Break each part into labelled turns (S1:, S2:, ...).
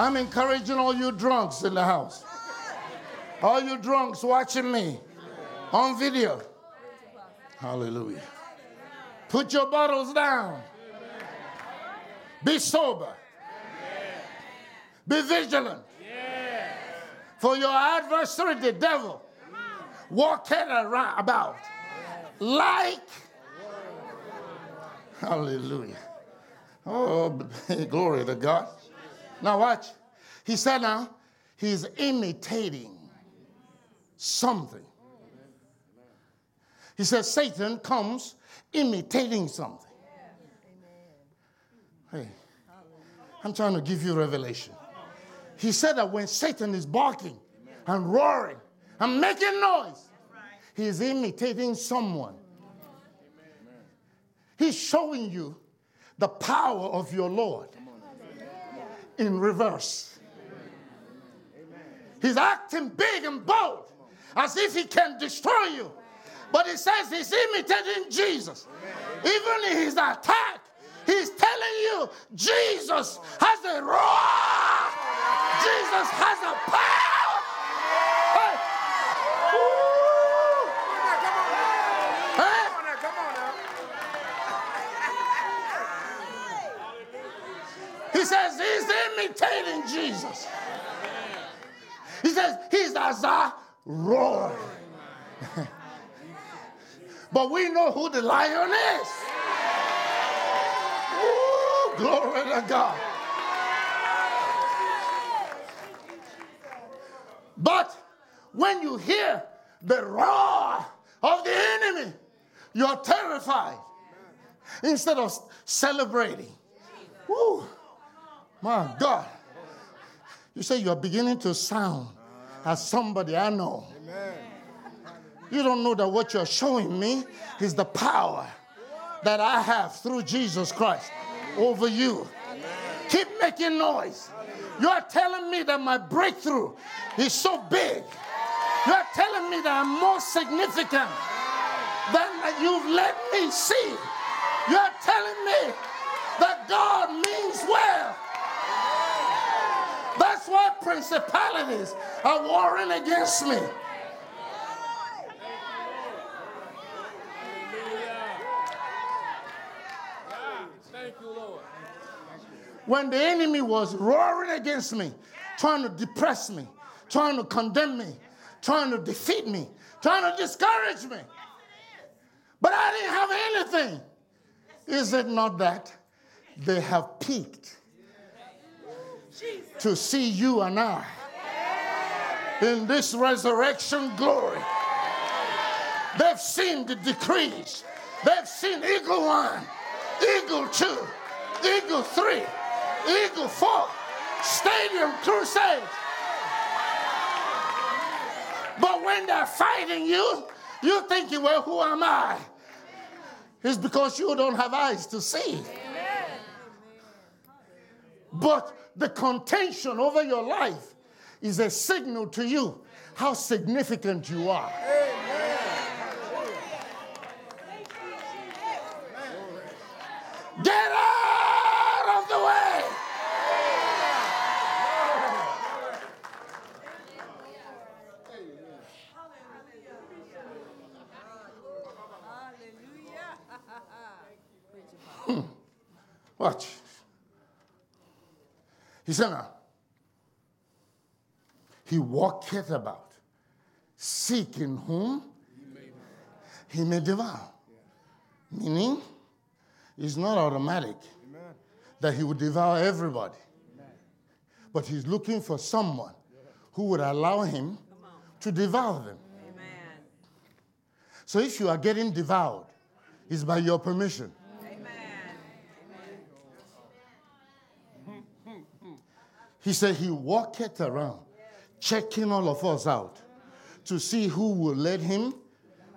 S1: I'm encouraging all you drunks in the house. All you drunks watching me on video. Hallelujah. Put your bottles down. Be sober. Be vigilant. For your adversary, the devil, walking around about like. Hallelujah. Oh, glory to God. Now watch. He said now, he's imitating something. He says Satan comes imitating something. Hey, I'm trying to give you revelation. He said that when Satan is barking and roaring and making noise, he's imitating someone. He's showing you the power of your Lord in reverse. He's acting big and bold as if he can destroy you. But he says he's imitating Jesus. Even in his attack, he's telling you Jesus has a roar. Jesus has a power. Hey. Woo. Hey.
S2: Come on now, come on now.
S1: He says he's imitating Jesus. He says he's as a roar. but we know who the lion is. Ooh, glory to God. But when you hear the roar of the enemy, you're terrified instead of celebrating. Woo. My God. You say you're beginning to sound as somebody I know. You don't know that what you're showing me is the power that I have through Jesus Christ over you. Keep making noise. You're telling me that my breakthrough is so big. You're telling me that I'm more significant than you've let me see. You're telling me that God means well. That's why principalities are warring against me. When the enemy was roaring against me, trying to depress me, trying to condemn me, trying to defeat me, trying to discourage me. But I didn't have anything. Is it not that they have peaked to see you and I in this resurrection glory? They've seen the decrees. They've seen Eagle One, Eagle Two, Eagle Three, Eagle Four, Stadium Crusade. But when they're fighting you, you're thinking, well, who am I? It's because you don't have eyes to see. But the contention over your life is a signal to you how significant you are. Get out of the way. Hmm. Watch. He said, now, he walketh about, seeking whom he may devour. Meaning, it's not automatic that he would devour everybody. But he's looking for someone who would allow him to devour them. So if you are getting devoured, it's by your permission. He said he walketh around, checking all of us out to see who will let him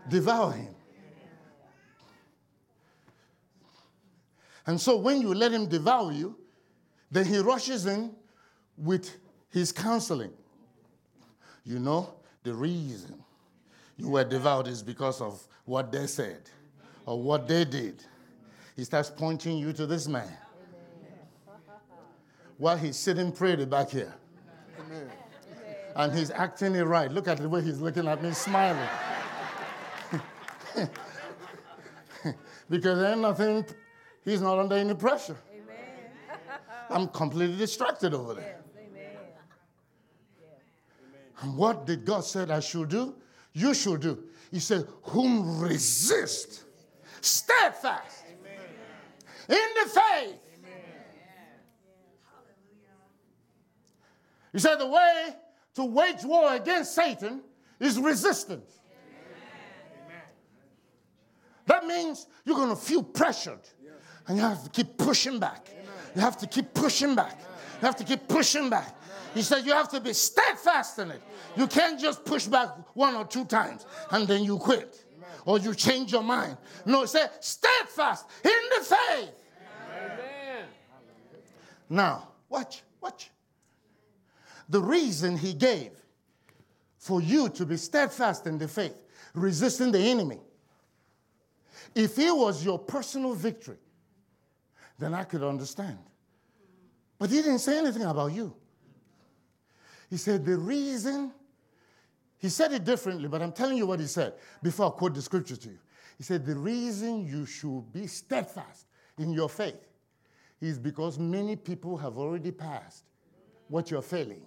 S1: devour him. And so when you let him devour you, then he rushes in with his counseling. You know, the reason you were devoured is because of what they said or what they did. He starts pointing you to this man while he's sitting pretty back here. And he's acting it right. Look at the way he's looking at me, smiling. because there ain't nothing, he's not under any pressure. I'm completely distracted over there. And what did God said I should do? You should do. He said, whom resist steadfast in the faith. He said the way to wage war against Satan is resistance. That means you're going to feel pressured and you have to keep pushing back. You have to keep pushing back. You have to keep pushing back. He said you have to be steadfast in it. You can't just push back one or two times and then you quit or you change your mind. No, he said steadfast in the faith.
S2: Amen.
S1: Now, watch, watch. The reason he gave for you to be steadfast in the faith, resisting the enemy. If it was your personal victory, then I could understand. But he didn't say anything about you. He said, The reason, he said it differently, but I'm telling you what he said before I quote the scripture to you. He said, The reason you should be steadfast in your faith is because many people have already passed what you're failing.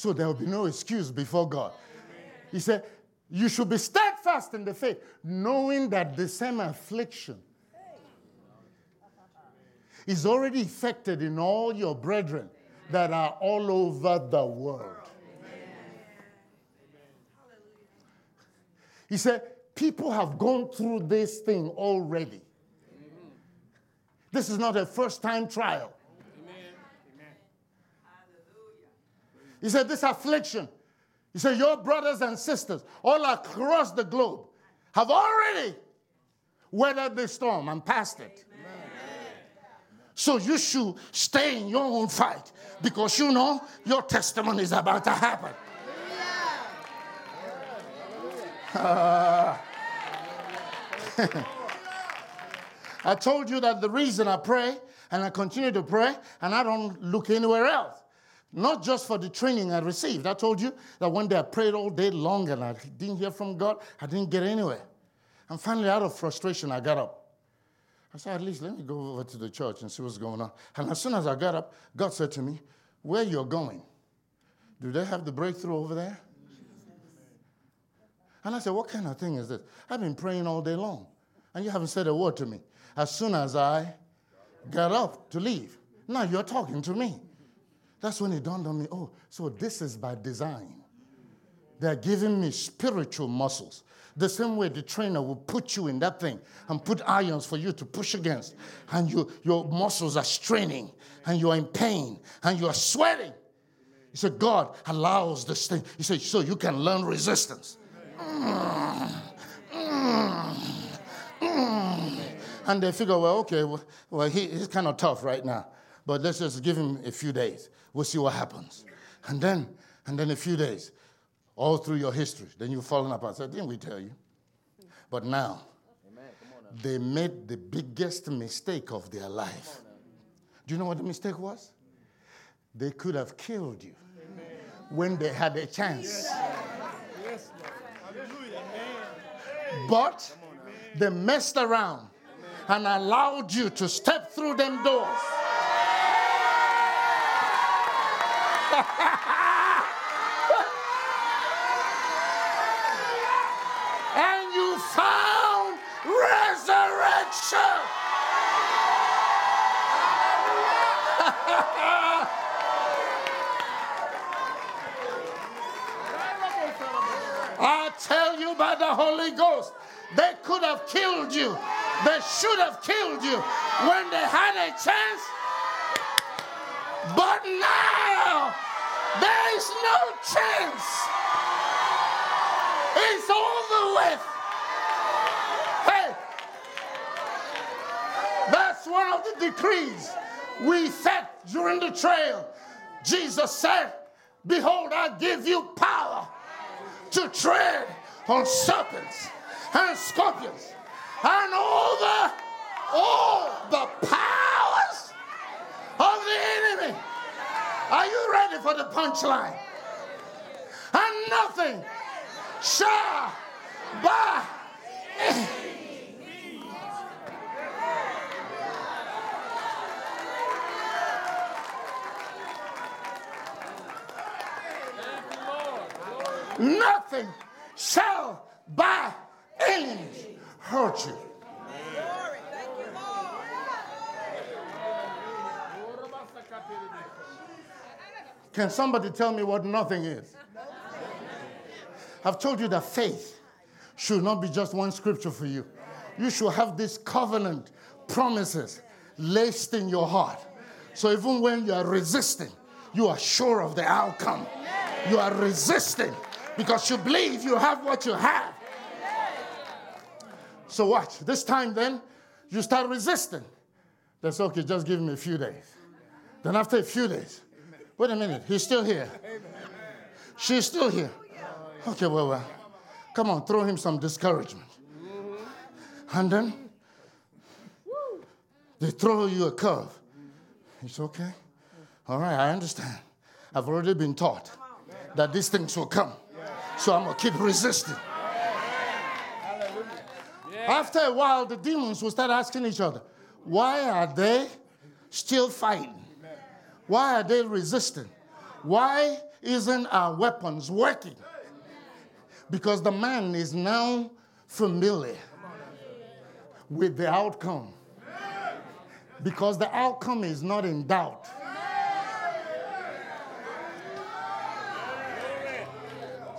S1: So there will be no excuse before God. He said, You should be steadfast in the faith, knowing that the same affliction is already effected in all your brethren that are all over the world. He said, People have gone through this thing already. This is not a first time trial. He said, This affliction, he said, Your brothers and sisters all across the globe have already weathered the storm and passed it. So you should stay in your own fight because you know your testimony is about to happen. I told you that the reason I pray and I continue to pray and I don't look anywhere else, not just for the training I received. I told you that one day I prayed all day long and I didn't hear from God, I didn't get anywhere. And finally, out of frustration, I got up. I said, at least let me go over to the church and see what's going on. And as soon as I got up, God said to me, Where you're going? Do they have the breakthrough over there? And I said, What kind of thing is this? I've been praying all day long, and you haven't said a word to me. As soon as I got up to leave, now you're talking to me. That's when it dawned on me oh, so this is by design. They're giving me spiritual muscles. The same way the trainer will put you in that thing and put irons for you to push against, and you, your muscles are straining, and you are in pain, and you are sweating. He said, God allows this thing. He said, so you can learn resistance. Mm, mm, mm. And they figure, well, okay, well, he, he's kind of tough right now, but let's just give him a few days. We'll see what happens. And then, and then a few days, all through your history, then you've fallen apart. Said, didn't we tell you? But now, they made the biggest mistake of their life. Do you know what the mistake was? They could have killed you when they had a chance. But they messed around and allowed you to step through them doors. and you found resurrection. I tell you by the Holy Ghost, they could have killed you. They should have killed you when they had a chance. But now, there is no chance. It's over with. Hey. That's one of the decrees we fed during the trail. Jesus said, Behold, I give you power to tread on serpents and scorpions and over all the powers of the enemy. Are you ready for the punchline? And nothing shall by nothing shall by any hurt you. Can somebody tell me what nothing is? I've told you that faith should not be just one scripture for you. You should have these covenant promises laced in your heart. So even when you are resisting, you are sure of the outcome. You are resisting because you believe you have what you have. So watch. This time then, you start resisting. That's okay, just give me a few days. Then after a few days, wait a minute, he's still here. She's still here. Okay, well, well, come on, throw him some discouragement. And then they throw you a curve. It's okay. All right, I understand. I've already been taught that these things will come. So I'm going to keep resisting. After a while, the demons will start asking each other, why are they still fighting? Why are they resisting? Why isn't our weapons working? Because the man is now familiar with the outcome. Because the outcome is not in doubt.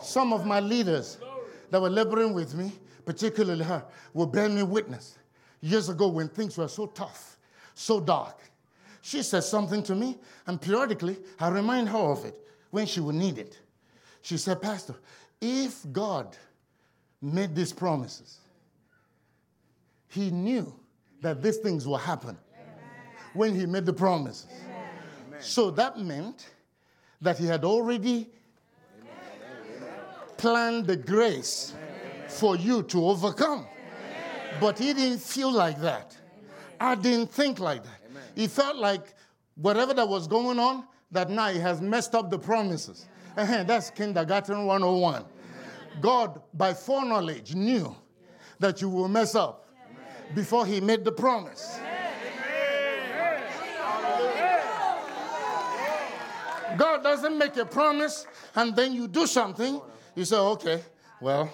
S1: Some of my leaders that were laboring with me, particularly her, will bear me witness. Years ago, when things were so tough, so dark, she said something to me, and periodically I remind her of it when she would need it. She said, Pastor, if God made these promises, He knew that these things will happen when He made the promises. So that meant that He had already planned the grace for you to overcome. But He didn't feel like that. I didn't think like that. He felt like whatever that was going on that night has messed up the promises. That's kindergarten 101. God, by foreknowledge, knew that you will mess up before He made the promise. God doesn't make a promise and then you do something. You say, okay, well,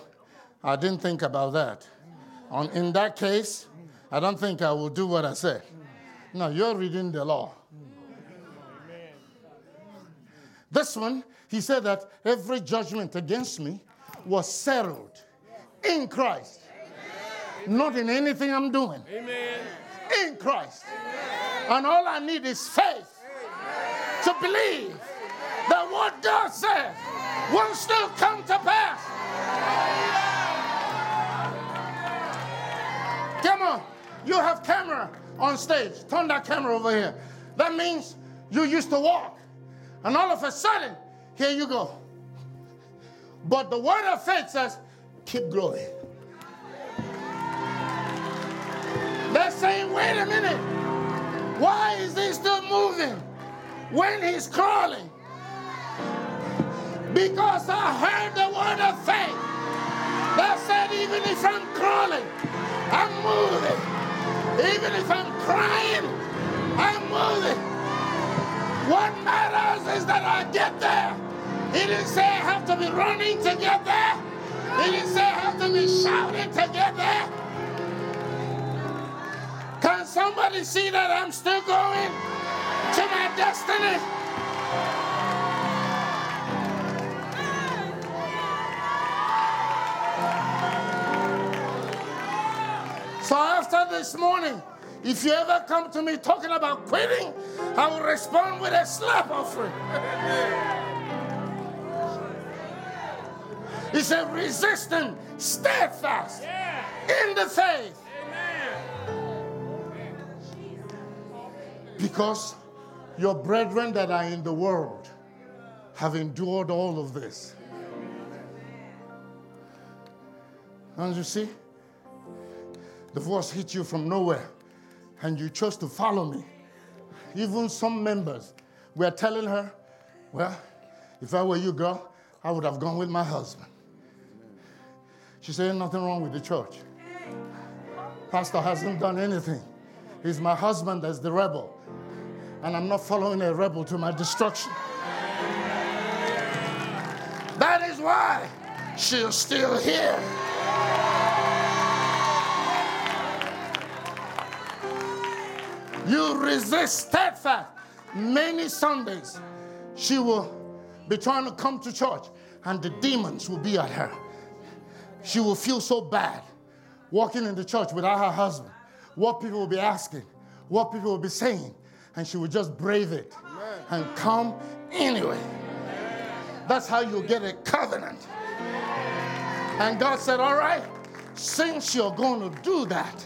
S1: I didn't think about that. On, in that case, I don't think I will do what I said. No, you're reading the law. This one, he said that every judgment against me was settled in Christ, not in anything I'm doing.
S2: Amen.
S1: In Christ. And all I need is faith to believe that what God said will still come to pass. Come on, you have camera on stage. Turn that camera over here. That means you used to walk, and all of a sudden, here you go. But the word of faith says, keep growing. They're saying, wait a minute. Why is he still moving when he's crawling? Because I heard the word of faith that said, even if I'm crawling, I'm moving. Even if I'm crying, I'm moving. What matters is that I get there. He didn't say I have to be running to get there. He didn't say I have to be shouting to get there. Can somebody see that I'm still going to my destiny? So after this morning, if you ever come to me talking about quitting, I will respond with a slap offering. He said, resistant, steadfast in the faith. Because your brethren that are in the world have endured all of this. Don't you see? The voice hit you from nowhere, and you chose to follow me. Even some members were telling her, Well, if I were you, girl, I would have gone with my husband. She said, Nothing wrong with the church. Pastor hasn't done anything. He's my husband that's the rebel. And I'm not following a rebel to my destruction. That is why she's still here. You resist steadfast. Many Sundays, she will be trying to come to church, and the demons will be at her. She will feel so bad walking in the church without her husband. What people will be asking, what people will be saying, and she will just brave it and come anyway. That's how you get a covenant. And God said, All right, since you're going to do that,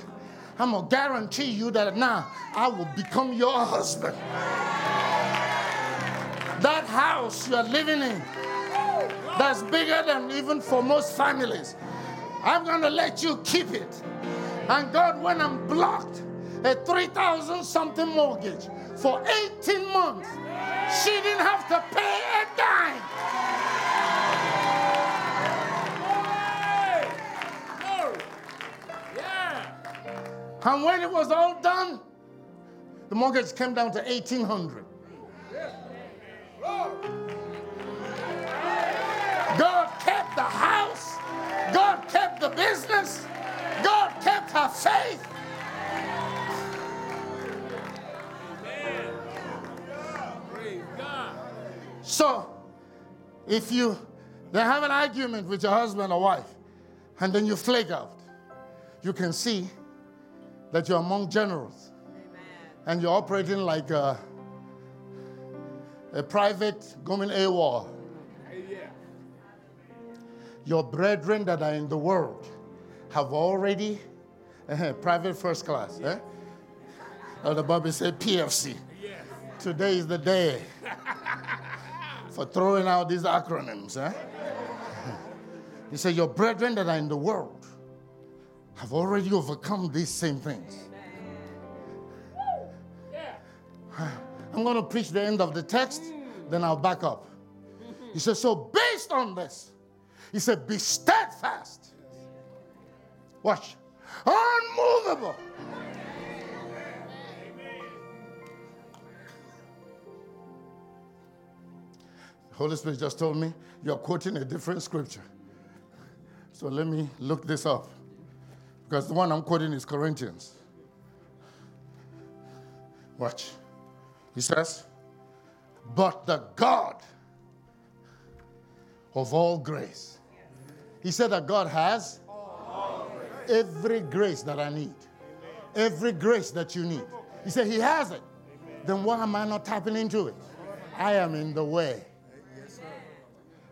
S1: I'm going to guarantee you that now I will become your husband. That house you're living in, that's bigger than even for most families, I'm going to let you keep it. And God, when I'm blocked a 3,000 something mortgage for 18 months, she didn't have to pay a dime. And when it was all done, the mortgage came down to 1800. God kept the house. God kept the business. God kept her faith. So, if you then have an argument with your husband or wife, and then you flake out, you can see that you're among generals, and you're operating like a, a private going AWOL.
S2: Yeah.
S1: Your brethren that are in the world have already uh, private first class. Eh? Elder Bobby said PFC.
S2: Yes.
S1: Today is the day for throwing out these acronyms. Eh? He said, Your brethren that are in the world have already overcome these same things.
S2: Yeah.
S1: I'm going to preach the end of the text, then I'll back up. He said, So based on this, he said, Be steadfast. Watch. Unmovable. The Holy Spirit just told me you're quoting a different scripture. So let me look this up. Because the one I'm quoting is Corinthians. Watch. He says, But the God of all grace. He said that God has every grace that I need, every grace that you need. He said He has it. Then why am I not tapping into it? I am in the way.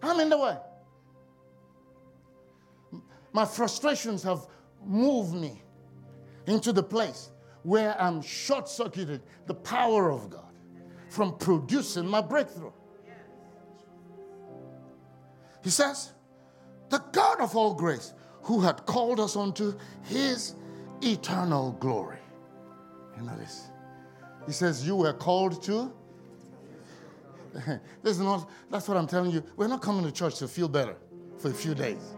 S1: I'm in the way. My frustrations have moved me into the place where I'm short circuited the power of God from producing my breakthrough. He says, The God of all grace, who had called us unto his eternal glory. You know this? He says, You were called to. this is not, that's what I'm telling you. We're not coming to church to feel better for a few days.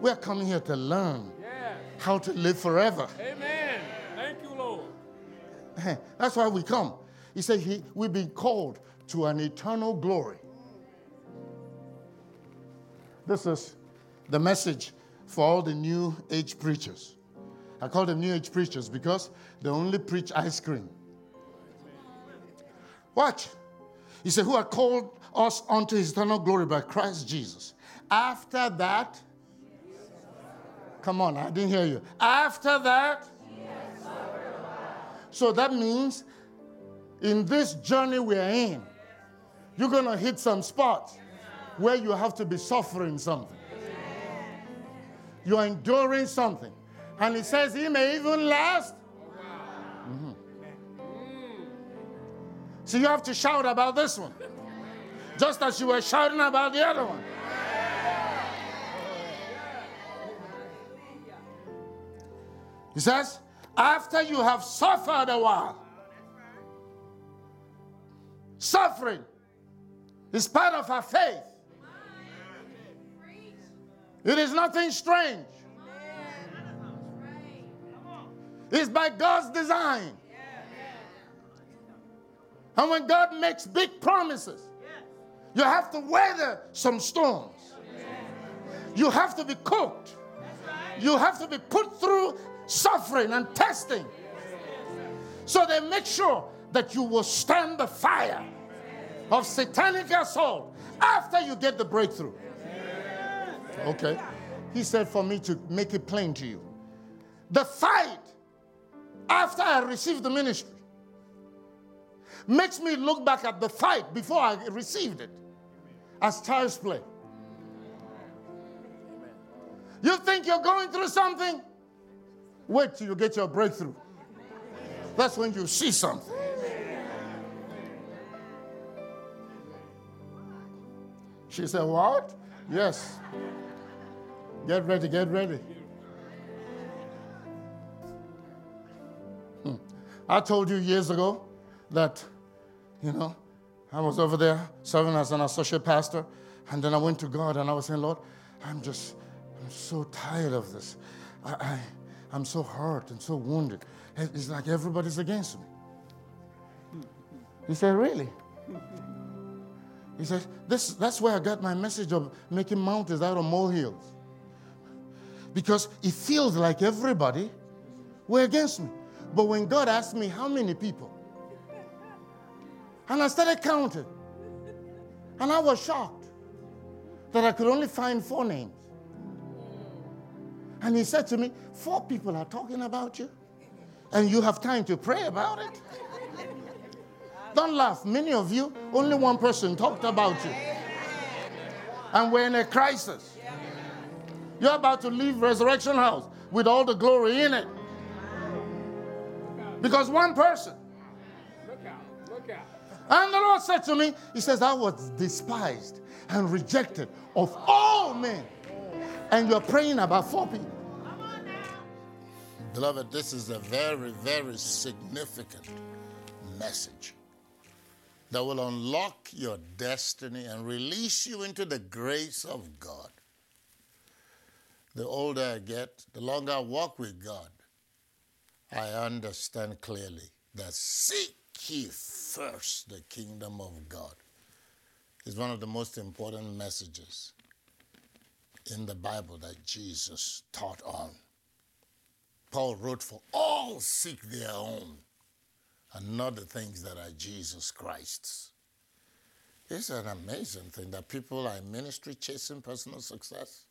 S1: We're coming here to learn. How to live forever.
S2: Amen. Thank you, Lord.
S1: That's why we come. He said he, we've been called to an eternal glory. This is the message for all the new age preachers. I call them new age preachers because they only preach ice cream. Watch. He said, Who had called us unto his eternal glory by Christ Jesus. After that, come on, I didn't hear you. After that, so that means in this journey we're in, you're going to hit some spots where you have to be suffering something. You're enduring something. And it says he may even last. Mhm. So you have to shout about this one. Just as you were shouting about the other one. He says, after you have suffered a while, suffering is part of our faith. It is nothing strange. It's by God's design. And when God makes big promises, you have to weather some storms. You have to be cooked. You have to be put through suffering and testing. So they make sure that you will stand the fire of satanic assault after you get the breakthrough. Okay. He said for me to make it plain to you. The fight after I received the ministry makes me look back at the fight before I received it as child's play. You think you're going through something? Wait till you get your breakthrough. That's when you see something. She said, What? Yes. Get ready, get ready. Hmm. I told you years ago that, you know, I was over there serving as an associate pastor, and then I went to God and I was saying, Lord, I'm just, I'm so tired of this. I, I, I'm so hurt and so wounded. It's like everybody's against me. He said, Really? He said, this, That's where I got my message of making mountains out of molehills. Because it feels like everybody were against me. But when God asked me how many people, and I started counting, and I was shocked that I could only find four names. And he said to me, Four people are talking about you, and you have time to pray about it? Don't laugh. Many of you, only one person talked about you. And we're in a crisis. You're about to leave Resurrection House with all the glory in it. Because one person.
S2: Look out. Look out.
S1: And the Lord said to me, He says, I was despised and rejected of all men. And you're praying about four people. Beloved, this is a very, very significant message that will unlock your destiny and release you into the grace of God. The older I get, the longer I walk with God, I understand clearly that seek ye first the kingdom of God is one of the most important messages in the Bible that Jesus taught on. Paul wrote, For all seek their own and not the things that are Jesus Christ's. It's an amazing thing that people are in ministry chasing personal success.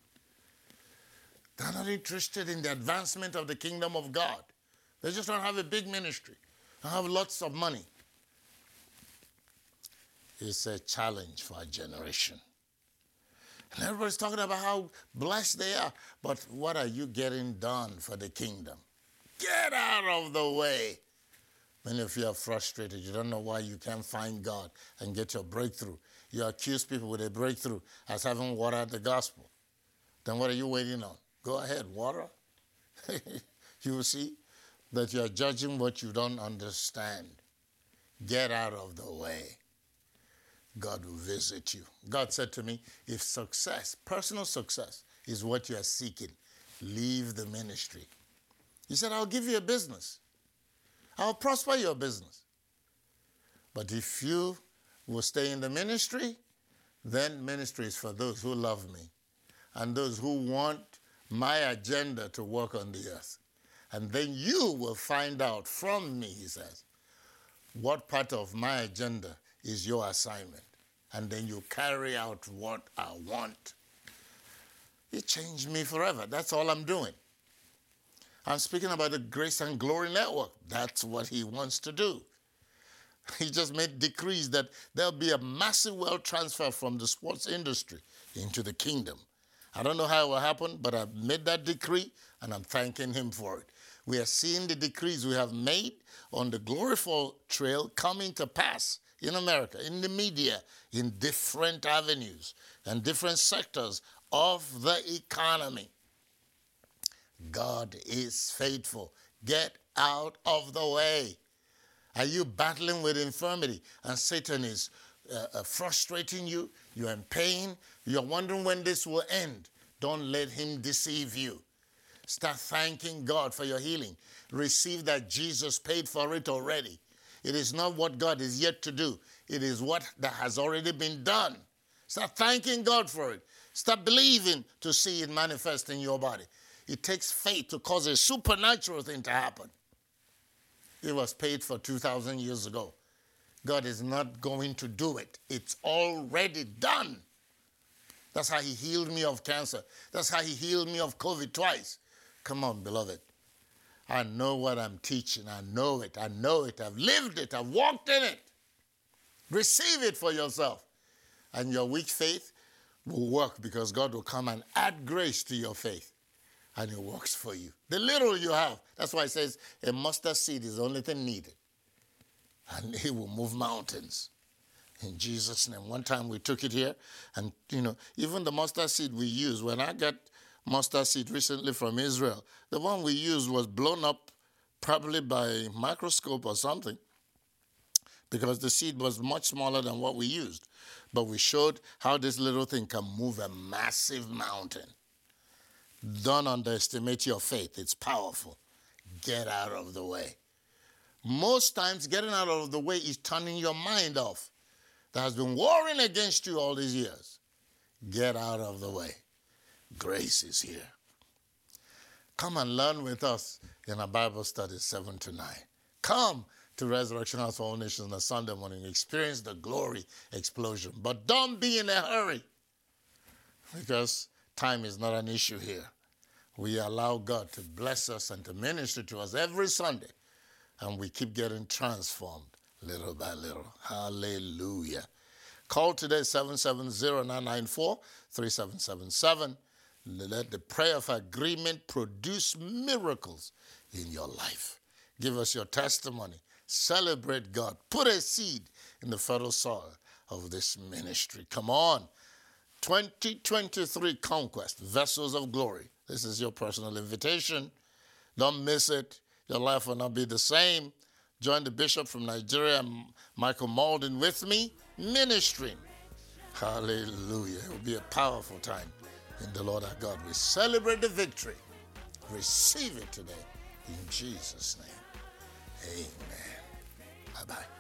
S1: They're not interested in the advancement of the kingdom of God. They just to have a big ministry and have lots of money. It's a challenge for a generation. And everybody's talking about how blessed they are. But what are you getting done for the kingdom? Get out of the way. Many of you are frustrated. You don't know why you can't find God and get your breakthrough. You accuse people with a breakthrough as having watered the gospel. Then what are you waiting on? Go ahead, water. you will see that you are judging what you don't understand. Get out of the way. God will visit you. God said to me, if success, personal success, is what you are seeking, leave the ministry. He said, I'll give you a business. I'll prosper your business. But if you will stay in the ministry, then ministry is for those who love me and those who want my agenda to work on the earth. And then you will find out from me, he says, what part of my agenda is your assignment. And then you carry out what I want. It changed me forever. That's all I'm doing. I'm speaking about the Grace and Glory Network. That's what he wants to do. He just made decrees that there'll be a massive wealth transfer from the sports industry into the kingdom. I don't know how it will happen, but I've made that decree and I'm thanking him for it. We are seeing the decrees we have made on the Gloriful Trail coming to pass in America, in the media, in different avenues and different sectors of the economy. God is faithful. Get out of the way. Are you battling with infirmity and Satan is uh, uh, frustrating you? You're in pain. You're wondering when this will end. Don't let him deceive you. Start thanking God for your healing. Receive that Jesus paid for it already. It is not what God is yet to do, it is what that has already been done. Start thanking God for it. Start believing to see it manifest in your body. It takes faith to cause a supernatural thing to happen. It was paid for 2,000 years ago. God is not going to do it, it's already done. That's how He healed me of cancer. That's how He healed me of COVID twice. Come on, beloved. I know what I'm teaching. I know it. I know it. I've lived it. I've walked in it. Receive it for yourself. And your weak faith will work because God will come and add grace to your faith. And it works for you. The little you have. That's why it says a mustard seed is the only thing needed. And it will move mountains. In Jesus' name. One time we took it here, and you know, even the mustard seed we use, when I got mustard seed recently from Israel, the one we used was blown up probably by a microscope or something because the seed was much smaller than what we used. But we showed how this little thing can move a massive mountain. Don't underestimate your faith, it's powerful. Get out of the way. Most times, getting out of the way is turning your mind off that has been warring against you all these years. Get out of the way. Grace is here. Come and learn with us in our Bible study 7 to 9. Come to Resurrection House for All Nations on a Sunday morning. Experience the glory explosion. But don't be in a hurry because time is not an issue here. We allow God to bless us and to minister to us every Sunday, and we keep getting transformed little by little. Hallelujah. Call today 770-994-3777. Let the prayer of agreement produce miracles in your life. Give us your testimony. Celebrate God. Put a seed in the fertile soil of this ministry. Come on. 2023 Conquest, Vessels of Glory. This is your personal invitation. Don't miss it. Your life will not be the same. Join the bishop from Nigeria, Michael Malden, with me, ministering. Hallelujah. It will be a powerful time in the Lord our God. We celebrate the victory. Receive it today in Jesus' name. Amen. Bye bye.